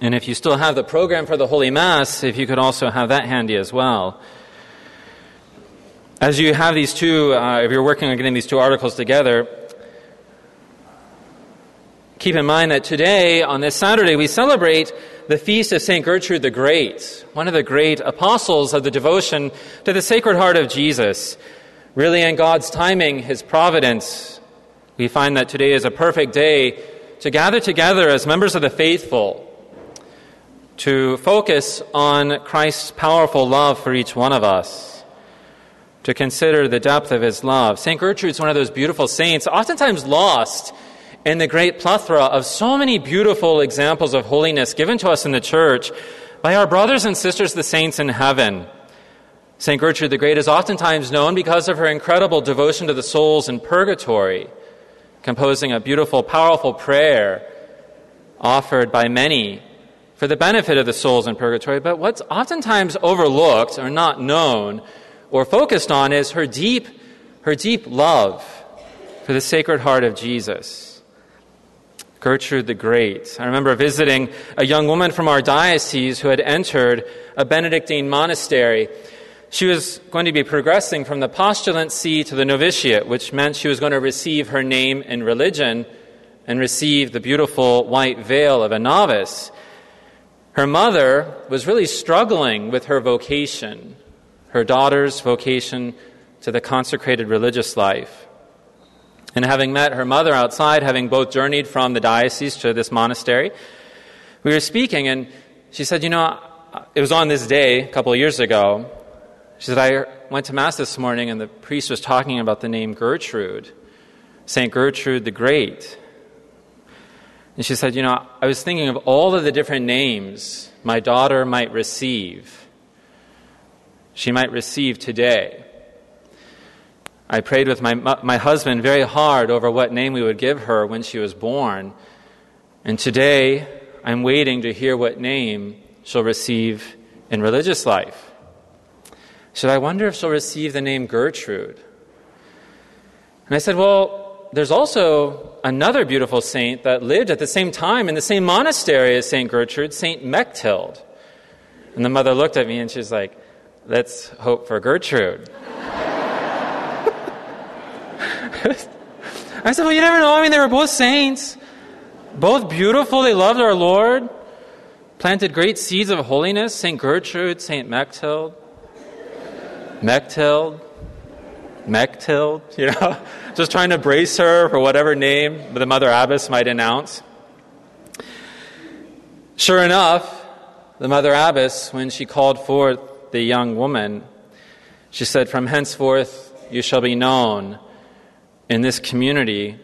And if you still have the program for the Holy Mass, if you could also have that handy as well. As you have these two, uh, if you're working on getting these two articles together, keep in mind that today, on this Saturday, we celebrate the feast of St. Gertrude the Great, one of the great apostles of the devotion to the Sacred Heart of Jesus. Really, in God's timing, His providence, we find that today is a perfect day to gather together as members of the faithful to focus on Christ's powerful love for each one of us, to consider the depth of his love. St. Gertrude is one of those beautiful saints, oftentimes lost in the great plethora of so many beautiful examples of holiness given to us in the church by our brothers and sisters, the saints in heaven. St. Gertrude the Great is oftentimes known because of her incredible devotion to the souls in purgatory, composing a beautiful, powerful prayer offered by many for the benefit of the souls in purgatory, but what's oftentimes overlooked or not known or focused on is her deep, her deep love for the Sacred Heart of Jesus. Gertrude the Great. I remember visiting a young woman from our diocese who had entered a Benedictine monastery. She was going to be progressing from the postulant postulancy to the novitiate, which meant she was going to receive her name in religion and receive the beautiful white veil of a novice. Her mother was really struggling with her vocation, her daughter's vocation to the consecrated religious life. And having met her mother outside, having both journeyed from the diocese to this monastery, we were speaking, and she said, You know, it was on this day a couple of years ago. She said, I went to Mass this morning, and the priest was talking about the name Gertrude, St. Gertrude the Great. And she said, You know, I was thinking of all of the different names my daughter might receive. She might receive today. I prayed with my, my husband very hard over what name we would give her when she was born. And today, I'm waiting to hear what name she'll receive in religious life. Should I wonder if she'll receive the name Gertrude? And I said, Well, there's also another beautiful saint that lived at the same time in the same monastery as St. Gertrude, St. Mechthild. And the mother looked at me and she's like, let's hope for Gertrude. I said, well, you never know. I mean, they were both saints, both beautiful. They loved our Lord, planted great seeds of holiness. St. Gertrude, St. Mechthild. Mechthild. Mechthild, you know, just trying to brace her for whatever name the mother abbess might announce. Sure enough, the mother abbess, when she called forth the young woman, she said, From henceforth you shall be known in this community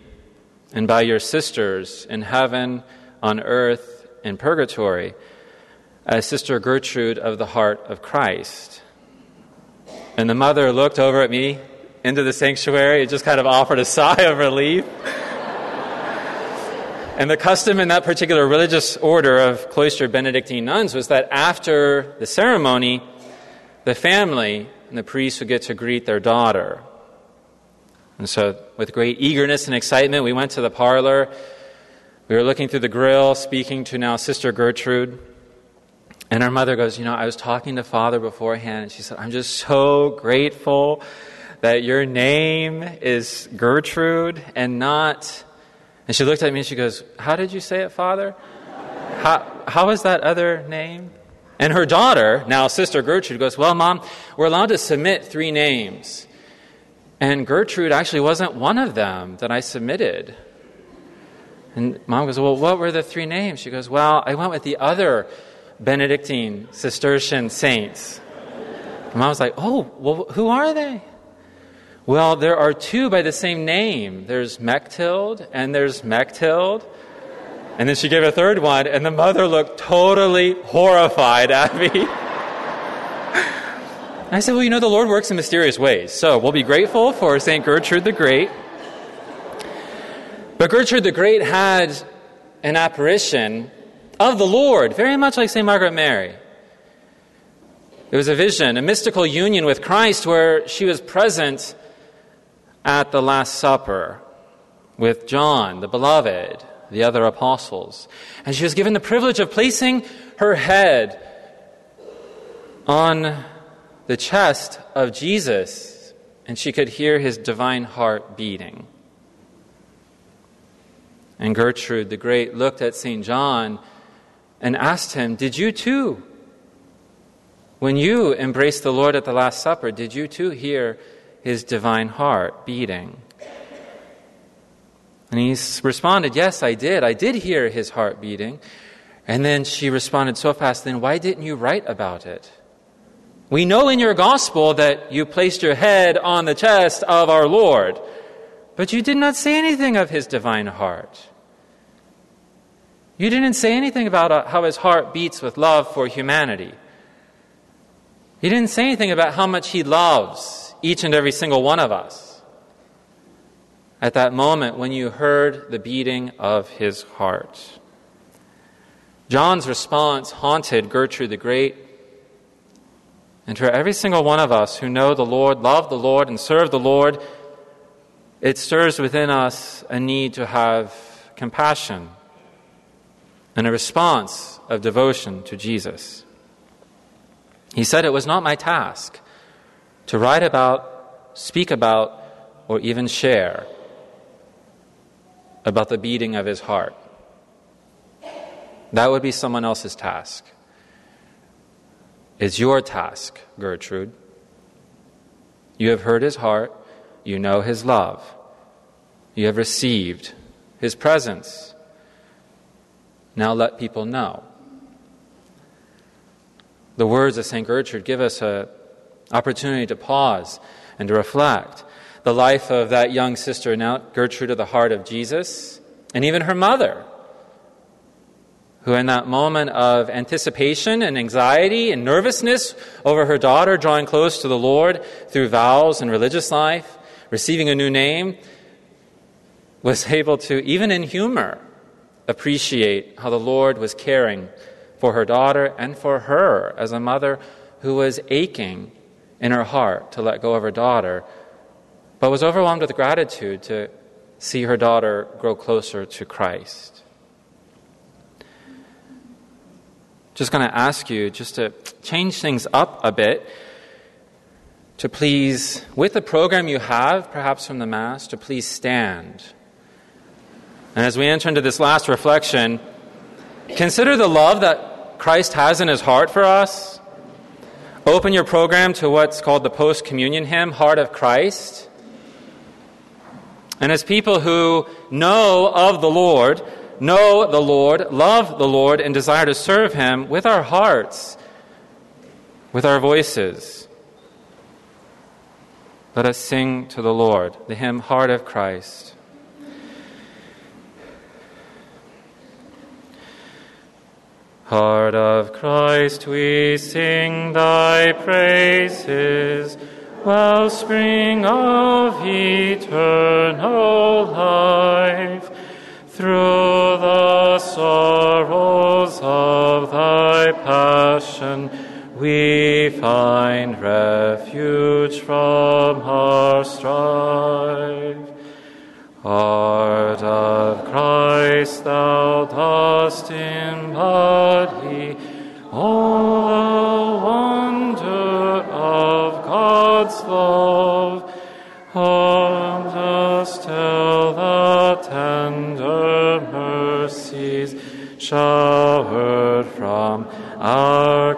and by your sisters in heaven, on earth, in purgatory, as Sister Gertrude of the Heart of Christ. And the mother looked over at me into the sanctuary, it just kind of offered a sigh of relief. and the custom in that particular religious order of cloistered Benedictine nuns was that after the ceremony, the family and the priest would get to greet their daughter. And so, with great eagerness and excitement, we went to the parlor. We were looking through the grill, speaking to now Sister Gertrude. And our mother goes, You know, I was talking to Father beforehand, and she said, I'm just so grateful that your name is Gertrude and not. And she looked at me and she goes, How did you say it, Father? How, how is that other name? And her daughter, now Sister Gertrude, goes, Well, Mom, we're allowed to submit three names. And Gertrude actually wasn't one of them that I submitted. And Mom goes, Well, what were the three names? She goes, Well, I went with the other Benedictine Cistercian saints. And Mom was like, Oh, well, who are they? Well, there are two by the same name. There's Mechthild and there's Mechthild. And then she gave a third one, and the mother looked totally horrified at me. I said, Well, you know, the Lord works in mysterious ways. So we'll be grateful for St. Gertrude the Great. But Gertrude the Great had an apparition of the Lord, very much like St. Margaret Mary. It was a vision, a mystical union with Christ where she was present at the Last Supper with John, the beloved, the other apostles. And she was given the privilege of placing her head on the chest of Jesus, and she could hear his divine heart beating. And Gertrude the Great looked at St. John and asked him, Did you too, when you embraced the Lord at the Last Supper, did you too hear his divine heart beating? And he responded, Yes, I did. I did hear his heart beating. And then she responded so fast, Then why didn't you write about it? We know in your gospel that you placed your head on the chest of our Lord, but you did not say anything of his divine heart. You didn't say anything about uh, how his heart beats with love for humanity. You didn't say anything about how much he loves each and every single one of us at that moment when you heard the beating of his heart. John's response haunted Gertrude the Great. And for every single one of us who know the Lord, love the Lord, and serve the Lord, it stirs within us a need to have compassion and a response of devotion to Jesus. He said, It was not my task to write about, speak about, or even share about the beating of his heart. That would be someone else's task. It's your task, Gertrude. You have heard his heart, you know his love, you have received his presence. Now let people know. The words of St. Gertrude give us an opportunity to pause and to reflect. The life of that young sister, now Gertrude of the heart of Jesus, and even her mother, who in that moment of anticipation and anxiety and nervousness over her daughter drawing close to the Lord through vows and religious life, receiving a new name, was able to, even in humor, appreciate how the Lord was caring for her daughter and for her as a mother who was aching in her heart to let go of her daughter but was overwhelmed with gratitude to see her daughter grow closer to Christ. Just going to ask you just to change things up a bit, to please, with the program you have, perhaps from the Mass, to please stand. And as we enter into this last reflection, consider the love that Christ has in his heart for us. Open your program to what's called the post communion hymn, Heart of Christ. And as people who know of the Lord, know the Lord, love the Lord, and desire to serve Him with our hearts, with our voices, let us sing to the Lord the hymn, Heart of Christ. Heart of Christ, we sing thy praises wellspring of eternal life, through the sorrows of thy passion, we find refuge from our strife. Of Christ, thou dost embody all the wonder of God's love. Hold us till the tender mercies showered from our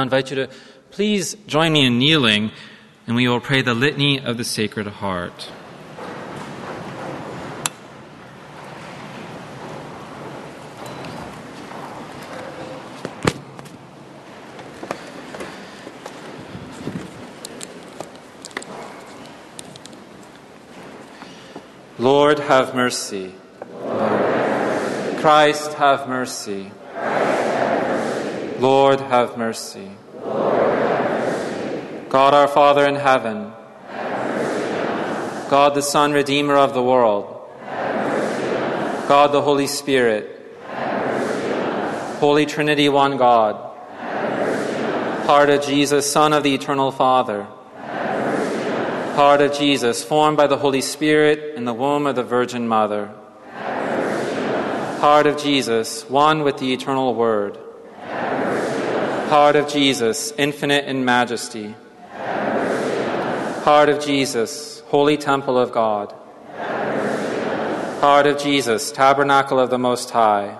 now invite you to please join me in kneeling, and we will pray the litany of the Sacred Heart. Lord, have mercy. Lord, Christ, have mercy. Lord, have mercy. God our Father in heaven, God the Son, Redeemer of the world, God the Holy Spirit, Holy Trinity, one God, heart of Jesus, Son of the Eternal Father, heart of Jesus, formed by the Holy Spirit in the womb of the Virgin Mother, heart of Jesus, one with the Eternal Word, heart of Jesus, infinite in majesty, heart of Jesus, holy temple of God, heart of Jesus, tabernacle of the Most High,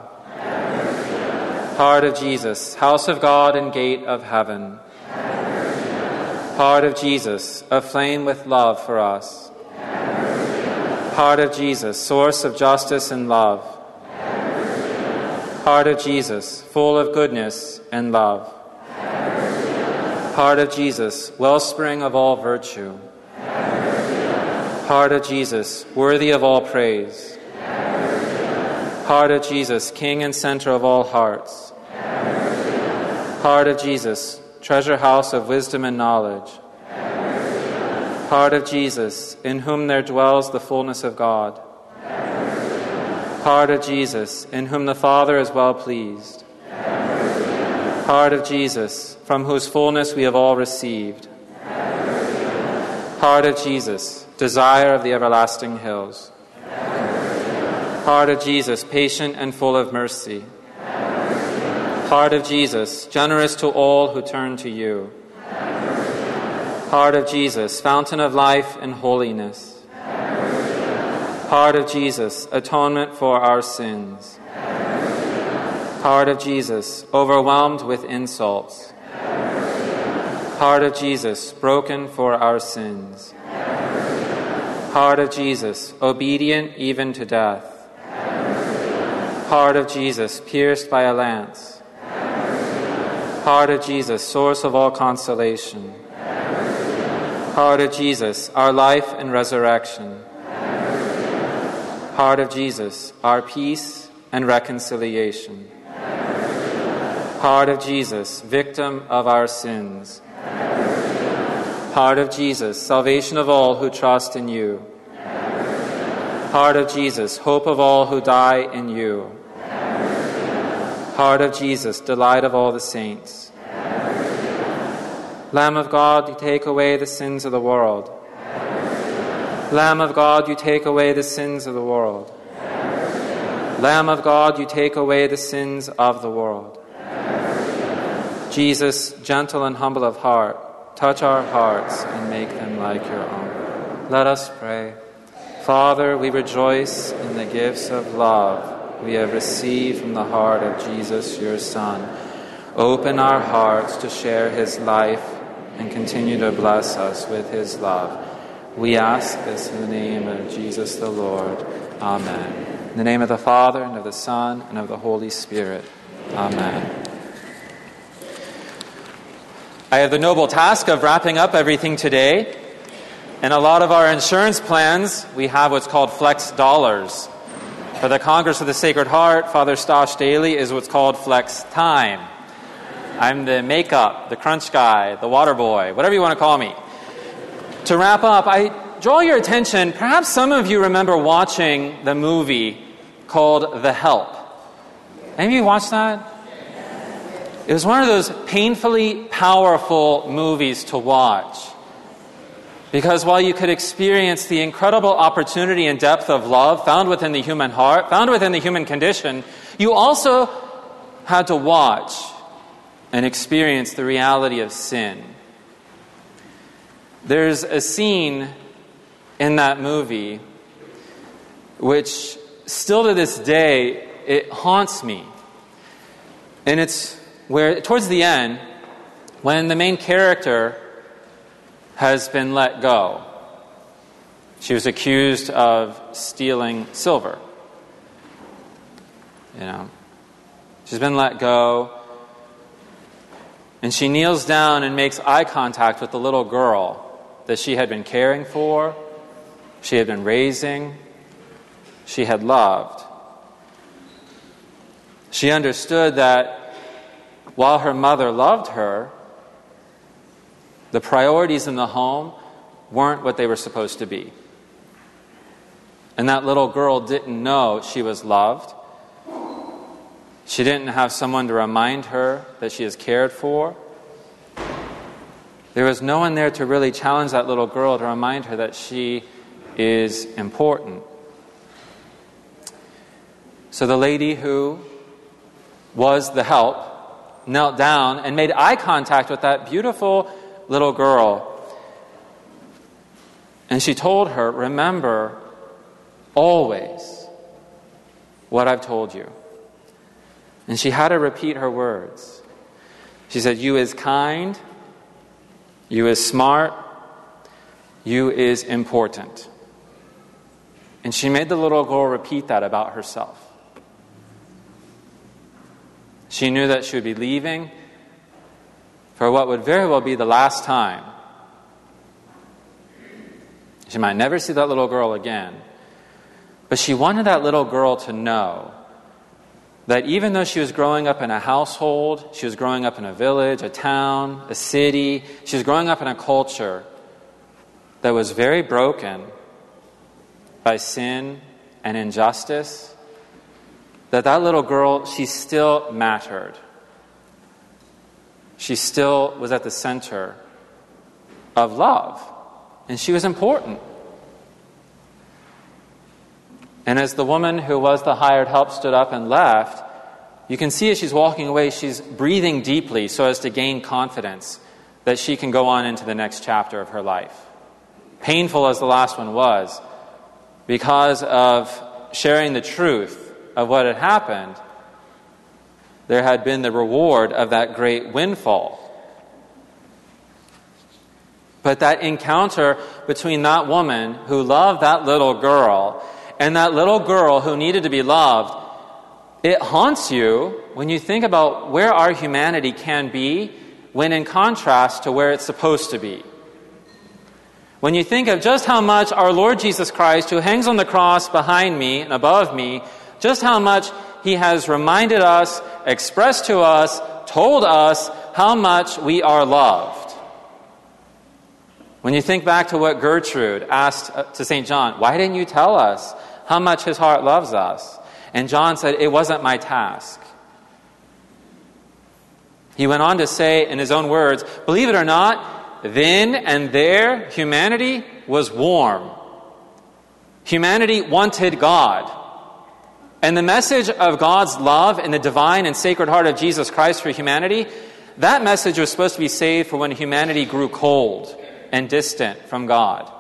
heart of Jesus, house of God and gate of heaven, heart of Jesus, aflame with love for us, heart of Jesus, source of justice and love, heart of Jesus, full of goodness and love. Heart of Jesus, wellspring of all virtue. Heart of Jesus, worthy of all praise. Heart of Jesus, King and center of all hearts. Heart of Jesus, treasure house of wisdom and knowledge. Heart of Jesus, in whom there dwells the fullness of God. Heart of Jesus, in whom the Father is well pleased. Heart of Jesus, from whose fullness we have all received. Heart of Jesus, desire of the everlasting hills. Heart of Jesus, patient and full of mercy. Heart of Jesus, generous to all who turn to you. Heart of Jesus, fountain of life and holiness. Heart of Jesus, atonement for our sins. Heart of Jesus, overwhelmed with insults. Heart of Jesus, broken for our sins. Heart of Jesus, obedient even to death. Heart of Jesus, pierced by a lance. Heart of Jesus, source of all consolation. Heart of Jesus, our life and resurrection. Heart of Jesus, our peace and reconciliation. Heart of Jesus, victim of our sins. Heart of Jesus, salvation of all who trust in you. Heart of Jesus, hope of all who die in you. Heart of Jesus, delight of all the saints. Lamb of God, you take away the sins of the world. Lamb of God, you take away the sins of the world. Lamb of God, you take away the sins of the world. Jesus, gentle and humble of heart, touch our hearts and make them like your own. Let us pray. Father, we rejoice in the gifts of love we have received from the heart of Jesus, your Son. Open our hearts to share his life and continue to bless us with his love. We ask this in the name of Jesus the Lord. Amen. In the name of the Father, and of the Son, and of the Holy Spirit. Amen. I have the noble task of wrapping up everything today. In a lot of our insurance plans, we have what's called flex dollars. For the Congress of the Sacred Heart, Father Stash Dailey is what's called flex time. I'm the makeup, the crunch guy, the water boy, whatever you want to call me. To wrap up, I draw your attention. Perhaps some of you remember watching the movie called The Help. Any of you watched that? It was one of those painfully powerful movies to watch. Because while you could experience the incredible opportunity and depth of love found within the human heart, found within the human condition, you also had to watch and experience the reality of sin. There's a scene in that movie which still to this day it haunts me. And it's where, towards the end, when the main character has been let go, she was accused of stealing silver. You know, she's been let go, and she kneels down and makes eye contact with the little girl that she had been caring for, she had been raising, she had loved. She understood that while her mother loved her, the priorities in the home weren't what they were supposed to be. And that little girl didn't know she was loved. She didn't have someone to remind her that she is cared for. There was no one there to really challenge that little girl to remind her that she is important. So the lady who was the help knelt down and made eye contact with that beautiful little girl. And she told her, Remember always what I've told you. And she had to repeat her words. She said, You is kind, you is smart, you is important. And she made the little girl repeat that about herself. She knew that she would be leaving for what would very well be the last time. She might never see that little girl again. But she wanted that little girl to know that even though she was growing up in a household, she was growing up in a village, a town, a city, she was growing up in a culture that was very broken by sin and injustice, that that little girl, she still mattered. She still was at the center of love, and she was important. And as the woman who was the hired help stood up and left, you can see as she's walking away, she's breathing deeply so as to gain confidence that she can go on into the next chapter of her life. Painful as the last one was, because of sharing the truth of what had happened, there had been the reward of that great windfall. But that encounter between that woman who loved that little girl and that little girl who needed to be loved, it haunts you when you think about where our humanity can be when in contrast to where it's supposed to be. When you think of just how much our Lord Jesus Christ, who hangs on the cross behind me and above me, just how much he has reminded us, expressed to us, told us how much we are loved. When you think back to what Gertrude asked uh, to St. John, why didn't you tell us how much his heart loves us. And John said, It wasn't my task. He went on to say in his own words, Believe it or not, then and there, humanity was warm. Humanity wanted God. And the message of God's love and the divine and sacred heart of Jesus Christ for humanity, that message was supposed to be saved for when humanity grew cold and distant from God.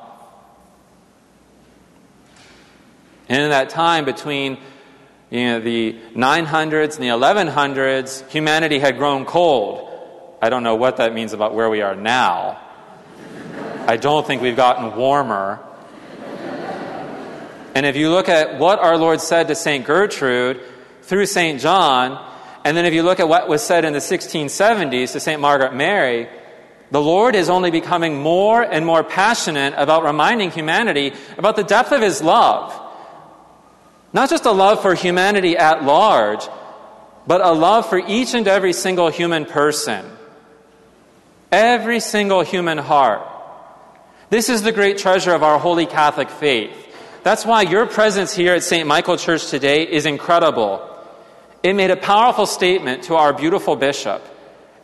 And in that time between you know, the 900s and the 1100s, humanity had grown cold. I don't know what that means about where we are now. I don't think we've gotten warmer. And if you look at what our Lord said to St. Gertrude through St. John, and then if you look at what was said in the 1670s to St. Margaret Mary, the Lord is only becoming more and more passionate about reminding humanity about the depth of His love not just a love for humanity at large, but a love for each and every single human person. Every single human heart. This is the great treasure of our holy Catholic faith. That's why your presence here at St. Michael Church today is incredible. It made a powerful statement to our beautiful bishop.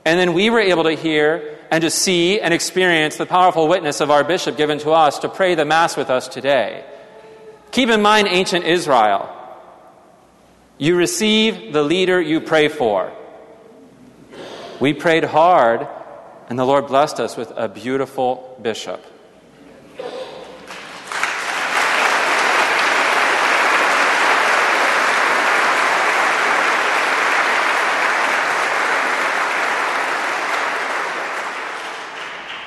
And then we were able to hear and to see and experience the powerful witness of our bishop given to us to pray the Mass with us today. Keep in mind ancient Israel. You receive the leader you pray for. We prayed hard, and the Lord blessed us with a beautiful bishop.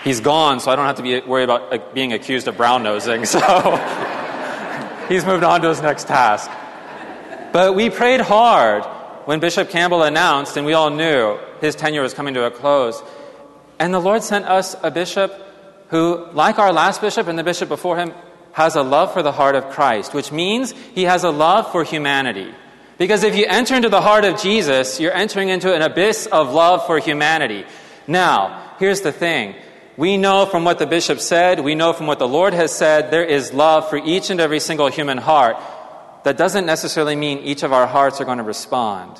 He's gone, so I don't have to be worried about uh, being accused of brown nosing. So. he's moved on to his next task. But we prayed hard when Bishop Campbell announced, and we all knew his tenure was coming to a close. And the Lord sent us a bishop who, like our last bishop and the bishop before him, has a love for the heart of Christ, which means he has a love for humanity. Because if you enter into the heart of Jesus, you're entering into an abyss of love for humanity. Now, here's the thing. We know from what the bishop said, we know from what the Lord has said, there is love for each and every single human heart. That doesn't necessarily mean each of our hearts are going to respond.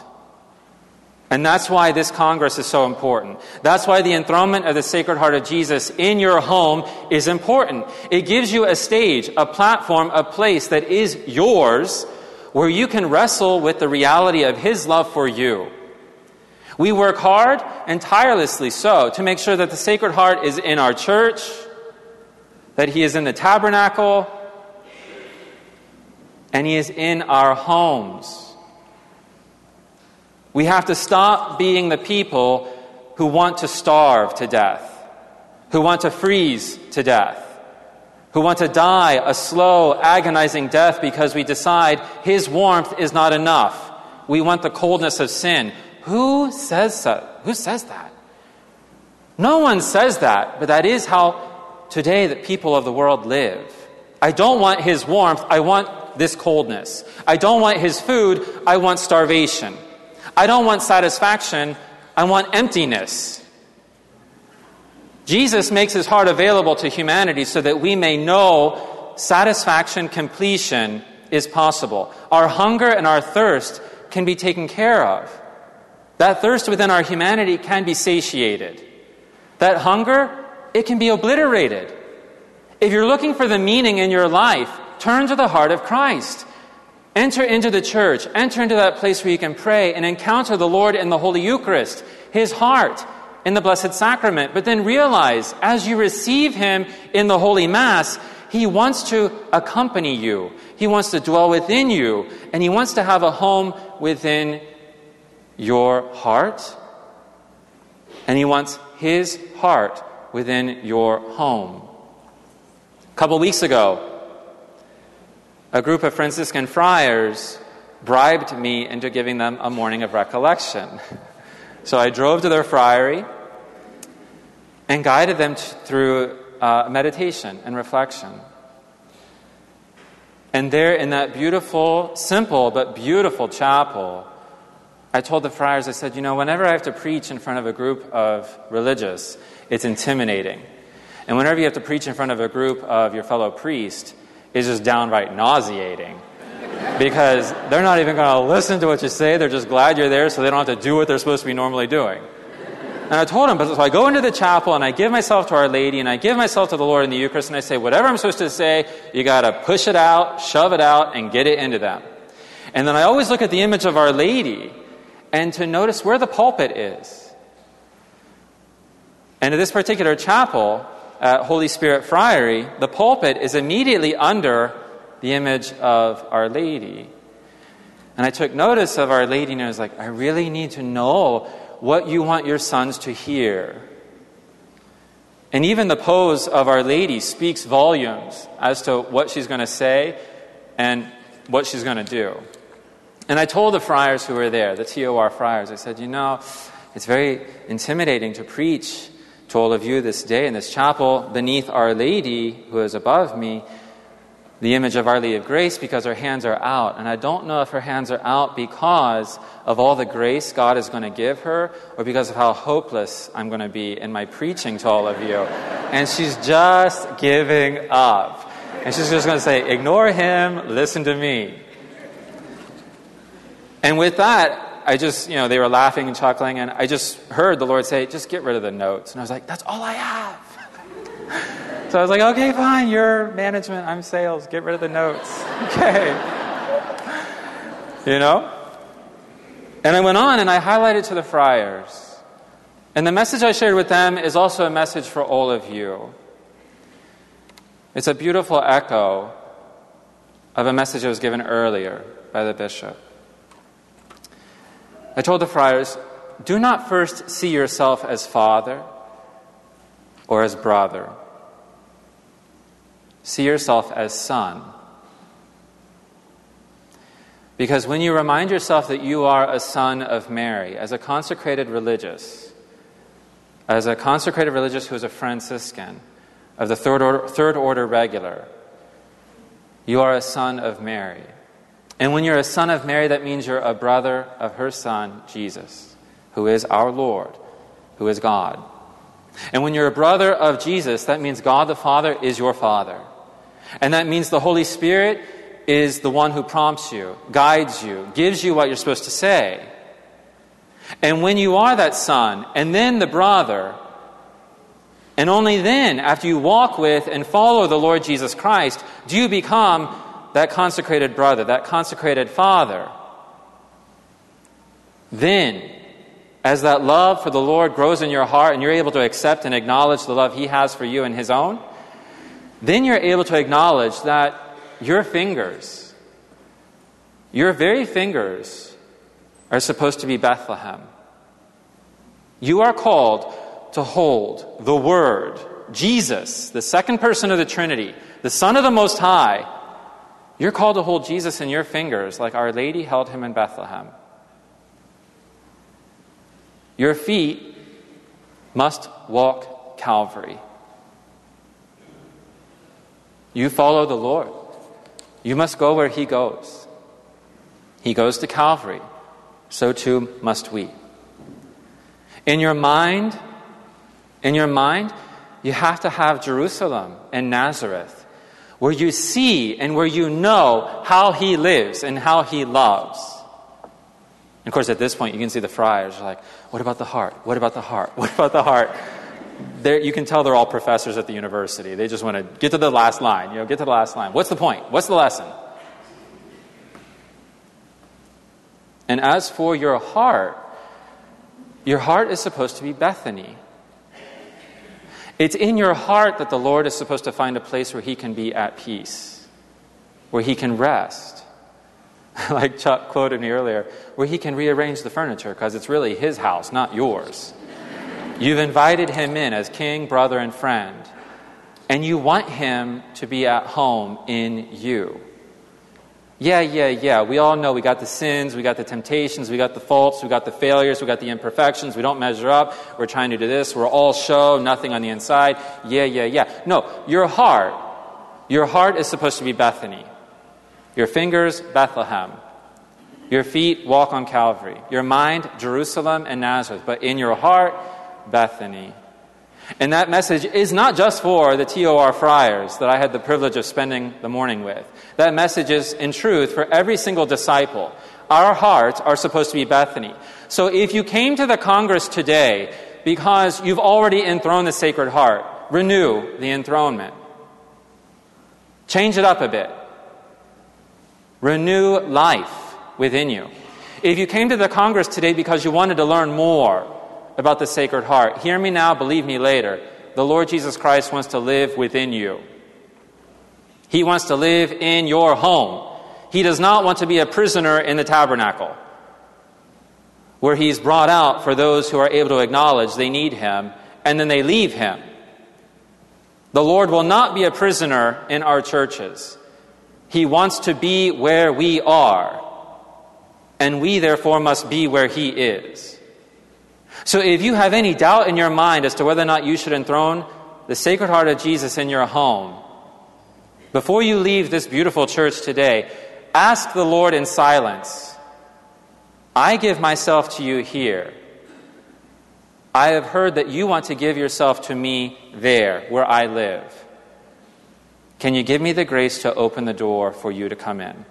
And that's why this Congress is so important. That's why the enthronement of the Sacred Heart of Jesus in your home is important. It gives you a stage, a platform, a place that is yours where you can wrestle with the reality of His love for you. We work hard and tirelessly so to make sure that the Sacred Heart is in our church, that He is in the tabernacle, and He is in our homes. We have to stop being the people who want to starve to death, who want to freeze to death, who want to die a slow, agonizing death because we decide His warmth is not enough. We want the coldness of sin. Who says so? Who says that? No one says that, but that is how today the people of the world live. I don't want his warmth, I want this coldness. I don't want his food, I want starvation. I don't want satisfaction, I want emptiness. Jesus makes his heart available to humanity so that we may know satisfaction, completion is possible. Our hunger and our thirst can be taken care of. That thirst within our humanity can be satiated. That hunger, it can be obliterated. If you're looking for the meaning in your life, turn to the heart of Christ. Enter into the church, enter into that place where you can pray and encounter the Lord in the Holy Eucharist, His heart in the Blessed Sacrament. But then realize as you receive Him in the Holy Mass, He wants to accompany you. He wants to dwell within you, and He wants to have a home within your heart, and He wants His heart within your home. A couple weeks ago, a group of Franciscan friars bribed me into giving them a morning of recollection. So I drove to their friary and guided them through uh, meditation and reflection. And there, in that beautiful, simple, but beautiful chapel, I told the friars, I said, you know, whenever I have to preach in front of a group of religious, it's intimidating. And whenever you have to preach in front of a group of your fellow priests, it's just downright nauseating because they're not even going to listen to what you say. They're just glad you're there so they don't have to do what they're supposed to be normally doing. And I told him, but so I go into the chapel and I give myself to Our Lady and I give myself to the Lord in the Eucharist and I say, whatever I'm supposed to say, you got to push it out, shove it out, and get it into them. And then I always look at the image of Our Lady and to notice where the pulpit is. And in this particular chapel, at Holy Spirit Friary, the pulpit is immediately under the image of Our Lady. And I took notice of Our Lady and I was like, I really need to know what you want your sons to hear. And even the pose of Our Lady speaks volumes as to what she's going to say and what she's going to do. And I told the friars who were there, the TOR friars, I said, you know, it's very intimidating to preach to all of you this day in this chapel beneath Our Lady, who is above me, the image of Our Lady of Grace because her hands are out. And I don't know if her hands are out because of all the grace God is going to give her or because of how hopeless I'm going to be in my preaching to all of you. And she's just giving up. And she's just going to say, ignore him, listen to me. And with that, I just, you know, they were laughing and chuckling, and I just heard the Lord say, just get rid of the notes. And I was like, that's all I have. so I was like, okay, fine, you're management, I'm sales, get rid of the notes. Okay. you know? And I went on and I highlighted to the friars. And the message I shared with them is also a message for all of you. It's a beautiful echo of a message that was given earlier by the bishop. I told the friars, do not first see yourself as father or as brother. See yourself as son. Because when you remind yourself that you are a son of Mary, as a consecrated religious, as a consecrated religious who is a Franciscan, of the third order, third order regular, you are a son of Mary. And when you're a son of Mary, that means you're a brother of her son, Jesus, who is our Lord, who is God. And when you're a brother of Jesus, that means God the Father is your Father. And that means the Holy Spirit is the one who prompts you, guides you, gives you what you're supposed to say. And when you are that son, and then the brother, and only then, after you walk with and follow the Lord Jesus Christ, do you become that consecrated brother, that consecrated father. Then, as that love for the Lord grows in your heart and you're able to accept and acknowledge the love He has for you and His own, then you're able to acknowledge that your fingers, your very fingers, are supposed to be Bethlehem. You are called to hold the Word, Jesus, the second person of the Trinity, the Son of the Most High. You're called to hold Jesus in your fingers like Our Lady held him in Bethlehem. Your feet must walk Calvary. You follow the Lord. You must go where He goes. He goes to Calvary. So too must we. In your mind, in your mind, you have to have Jerusalem and Nazareth, where you see and where you know how He lives and how He loves. And of course, at this point, you can see the friars are like, What about the heart? What about the heart? What about the heart? They're, you can tell they're all professors at the university. They just want to get to the last line. You know, get to the last line. What's the point? What's the lesson? And as for your heart, your heart is supposed to be Bethany. It's in your heart that the Lord is supposed to find a place where He can be at peace, where He can rest. like Chuck quoted me earlier, where He can rearrange the furniture because it's really His house, not yours. You've invited Him in as king, brother, and friend, and you want Him to be at home in you. Yeah, yeah, yeah. We all know we got the sins, we got the temptations, we got the faults, we got the failures, we got the imperfections, we don't measure up, we're trying to do this, we're all show, nothing on the inside. Yeah, yeah, yeah. No, your heart, your heart is supposed to be Bethany. Your fingers, Bethlehem. Your feet, walk on Calvary. Your mind, Jerusalem and Nazareth. But in your heart, Bethany. And that message is not just for the TOR friars that I had the privilege of spending the morning with. That message is, in truth, for every single disciple. Our hearts are supposed to be Bethany. So if you came to the Congress today because you've already enthroned the Sacred Heart, renew the enthronement. Change it up a bit. Renew life within you. If you came to the Congress today because you wanted to learn more, about the Sacred Heart. Hear me now, believe me later. The Lord Jesus Christ wants to live within you. He wants to live in your home. He does not want to be a prisoner in the tabernacle, where he's brought out for those who are able to acknowledge they need him, and then they leave him. The Lord will not be a prisoner in our churches. He wants to be where we are, and we therefore must be where he is. So if you have any doubt in your mind as to whether or not you should enthrone the Sacred Heart of Jesus in your home, before you leave this beautiful church today, ask the Lord in silence I give myself to you here. I have heard that you want to give yourself to me there, where I live. Can you give me the grace to open the door for you to come in?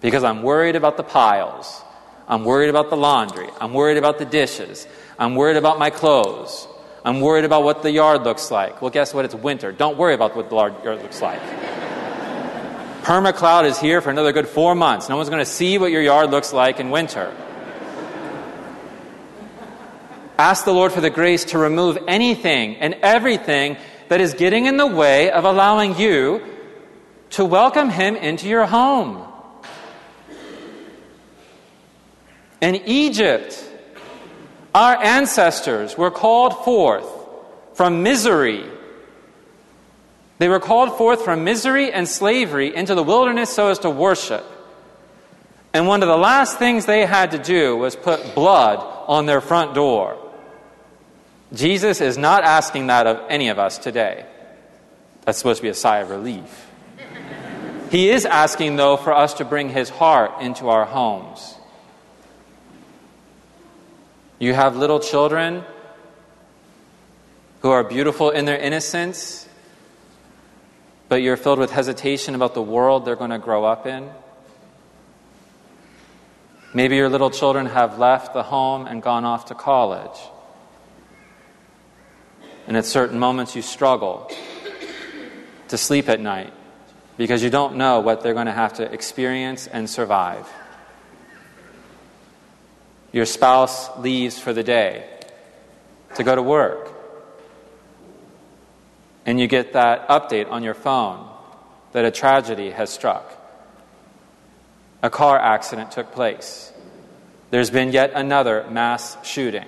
Because I'm worried about the piles. I'm worried about the laundry. I'm worried about the dishes. I'm worried about my clothes. I'm worried about what the yard looks like. Well, guess what? It's winter. Don't worry about what the yard looks like. Permacloud is here for another good four months. No one's going to see what your yard looks like in winter. Ask the Lord for the grace to remove anything and everything that is getting in the way of allowing you to welcome Him into your home. In Egypt, our ancestors were called forth from misery. They were called forth from misery and slavery into the wilderness so as to worship. And one of the last things they had to do was put blood on their front door. Jesus is not asking that of any of us today. That's supposed to be a sigh of relief. He is asking, though, for us to bring His heart into our homes. You have little children who are beautiful in their innocence, but you're filled with hesitation about the world they're going to grow up in. Maybe your little children have left the home and gone off to college. And at certain moments, you struggle to sleep at night because you don't know what they're going to have to experience and survive. Your spouse leaves for the day to go to work. And you get that update on your phone that a tragedy has struck. A car accident took place. There's been yet another mass shooting.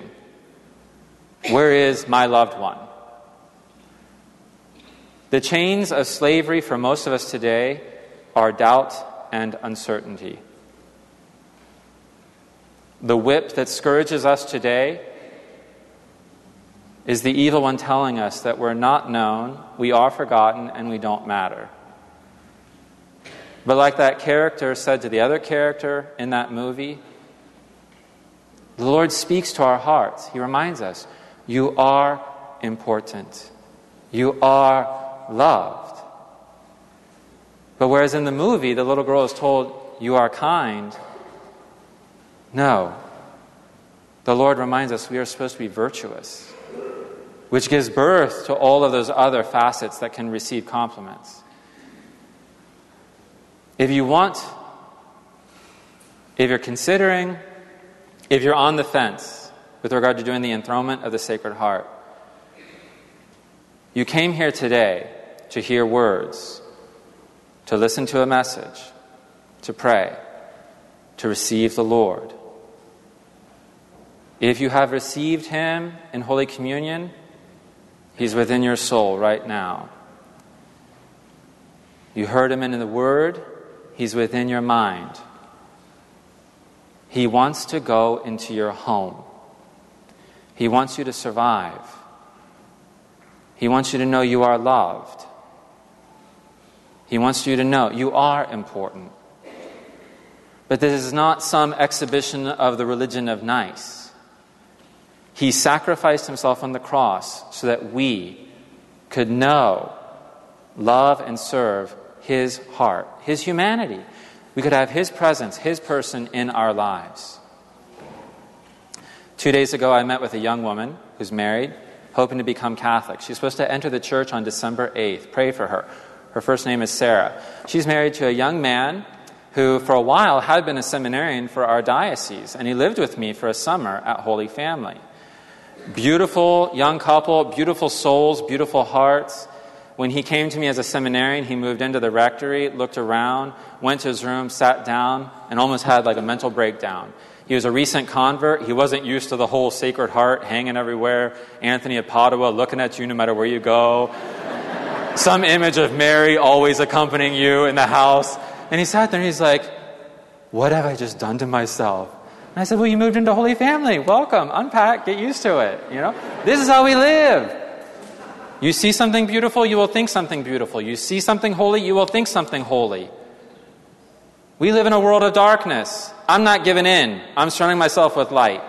Where is my loved one? The chains of slavery for most of us today are doubt and uncertainty. The whip that scourges us today is the evil one telling us that we're not known, we are forgotten, and we don't matter. But, like that character said to the other character in that movie, the Lord speaks to our hearts. He reminds us, You are important. You are loved. But whereas in the movie, the little girl is told, You are kind, no. The Lord reminds us we are supposed to be virtuous, which gives birth to all of those other facets that can receive compliments. If you want, if you're considering, if you're on the fence with regard to doing the enthronement of the Sacred Heart, you came here today to hear words, to listen to a message, to pray, to receive the Lord. If you have received Him in Holy Communion, He's within your soul right now. You heard Him in the Word, He's within your mind. He wants to go into your home. He wants you to survive. He wants you to know you are loved. He wants you to know you are important. But this is not some exhibition of the religion of nice. He sacrificed himself on the cross so that we could know, love, and serve his heart, his humanity. We could have his presence, his person in our lives. Two days ago, I met with a young woman who's married, hoping to become Catholic. She's supposed to enter the church on December 8th. Pray for her. Her first name is Sarah. She's married to a young man who, for a while, had been a seminarian for our diocese, and he lived with me for a summer at Holy Family. Beautiful young couple, beautiful souls, beautiful hearts. When he came to me as a seminarian, he moved into the rectory, looked around, went to his room, sat down, and almost had like a mental breakdown. He was a recent convert. He wasn't used to the whole Sacred Heart hanging everywhere. Anthony of Padua looking at you no matter where you go. Some image of Mary always accompanying you in the house. And he sat there and he's like, What have I just done to myself? And I said, Well, you moved into Holy Family. Welcome. Unpack. Get used to it. You know, this is how we live. You see something beautiful, you will think something beautiful. You see something holy, you will think something holy. We live in a world of darkness. I'm not giving in. I'm surrounding myself with light.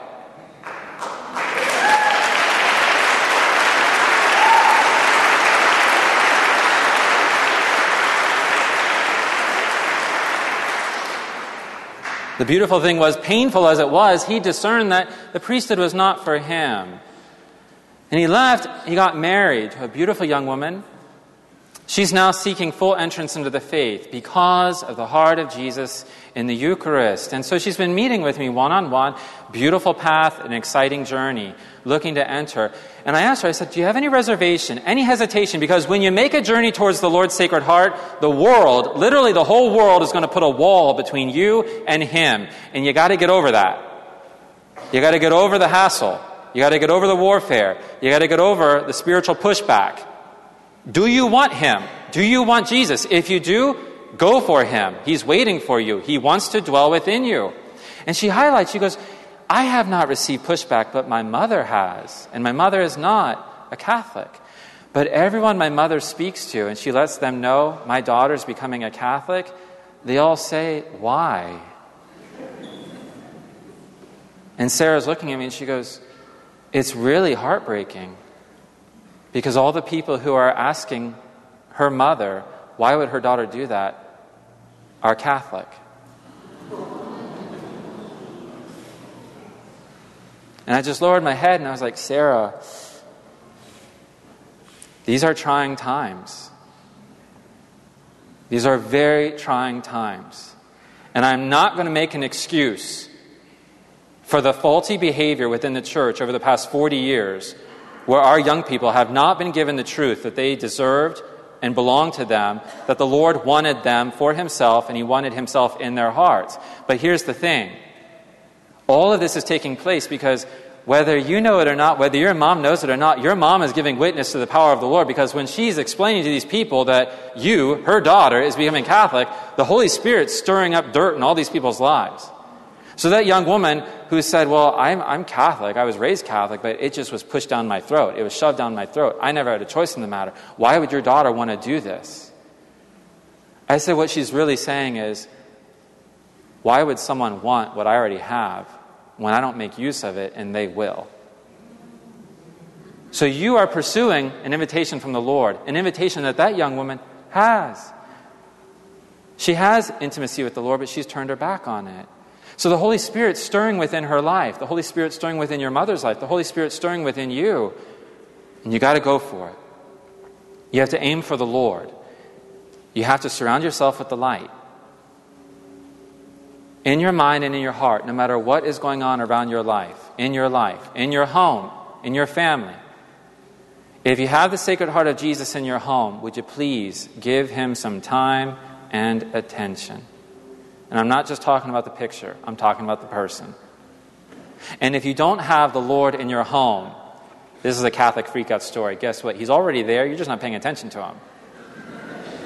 The beautiful thing was, painful as it was, he discerned that the priesthood was not for him. And he left, he got married to a beautiful young woman. She's now seeking full entrance into the faith because of the heart of Jesus in the Eucharist. And so she's been meeting with me one on one, beautiful path, an exciting journey, looking to enter. And I asked her, I said, Do you have any reservation, any hesitation? Because when you make a journey towards the Lord's Sacred Heart, the world, literally the whole world, is going to put a wall between you and Him. And you got to get over that. You got to get over the hassle. You got to get over the warfare. You got to get over the spiritual pushback. Do you want Him? Do you want Jesus? If you do, go for Him. He's waiting for you. He wants to dwell within you. And she highlights, she goes, I have not received pushback, but my mother has. And my mother is not a Catholic. But everyone my mother speaks to, and she lets them know my daughter's becoming a Catholic, they all say, Why? And Sarah's looking at me and she goes, It's really heartbreaking because all the people who are asking her mother, Why would her daughter do that, are Catholic. And I just lowered my head and I was like, Sarah, these are trying times. These are very trying times. And I'm not going to make an excuse for the faulty behavior within the church over the past 40 years where our young people have not been given the truth that they deserved and belonged to them, that the Lord wanted them for Himself and He wanted Himself in their hearts. But here's the thing all of this is taking place because whether you know it or not, whether your mom knows it or not, your mom is giving witness to the power of the Lord because when she's explaining to these people that you, her daughter, is becoming Catholic, the Holy Spirit's stirring up dirt in all these people's lives. So that young woman who said, Well, I'm, I'm Catholic, I was raised Catholic, but it just was pushed down my throat. It was shoved down my throat. I never had a choice in the matter. Why would your daughter want to do this? I said, What she's really saying is, Why would someone want what I already have when I don't make use of it and they will? So you are pursuing an invitation from the Lord, an invitation that that young woman has. She has intimacy with the Lord, but she's turned her back on it. So the Holy Spirit stirring within her life, the Holy Spirit stirring within your mother's life, the Holy Spirit stirring within you. And you got to go for it. You have to aim for the Lord. You have to surround yourself with the light. In your mind and in your heart, no matter what is going on around your life, in your life, in your home, in your family. If you have the Sacred Heart of Jesus in your home, would you please give him some time and attention? And I'm not just talking about the picture, I'm talking about the person. And if you don't have the Lord in your home, this is a Catholic freakout story. Guess what? He's already there, you're just not paying attention to him.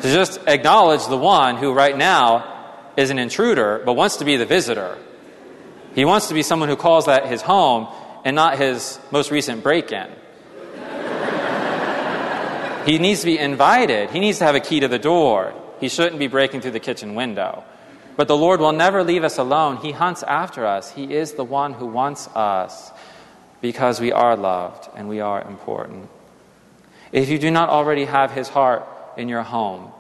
To just acknowledge the one who right now is an intruder but wants to be the visitor. He wants to be someone who calls that his home and not his most recent break in. he needs to be invited, he needs to have a key to the door. He shouldn't be breaking through the kitchen window. But the Lord will never leave us alone. He hunts after us. He is the one who wants us because we are loved and we are important. If you do not already have His heart in your home,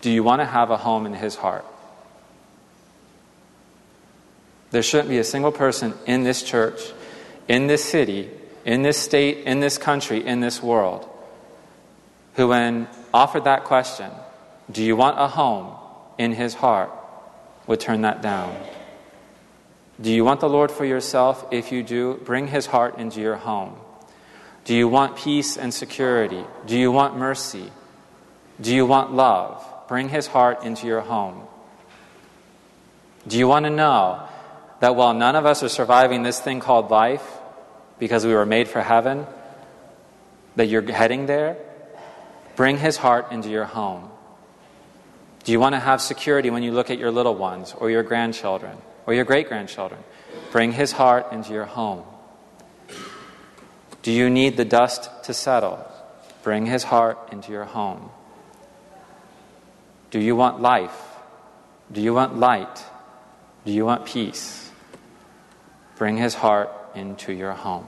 do you want to have a home in His heart? There shouldn't be a single person in this church, in this city, in this state, in this country, in this world, who, when offered that question, do you want a home in his heart? Would turn that down. Do you want the Lord for yourself? If you do, bring his heart into your home. Do you want peace and security? Do you want mercy? Do you want love? Bring his heart into your home. Do you want to know that while none of us are surviving this thing called life because we were made for heaven, that you're heading there? Bring his heart into your home. Do you want to have security when you look at your little ones or your grandchildren or your great grandchildren? Bring his heart into your home. Do you need the dust to settle? Bring his heart into your home. Do you want life? Do you want light? Do you want peace? Bring his heart into your home.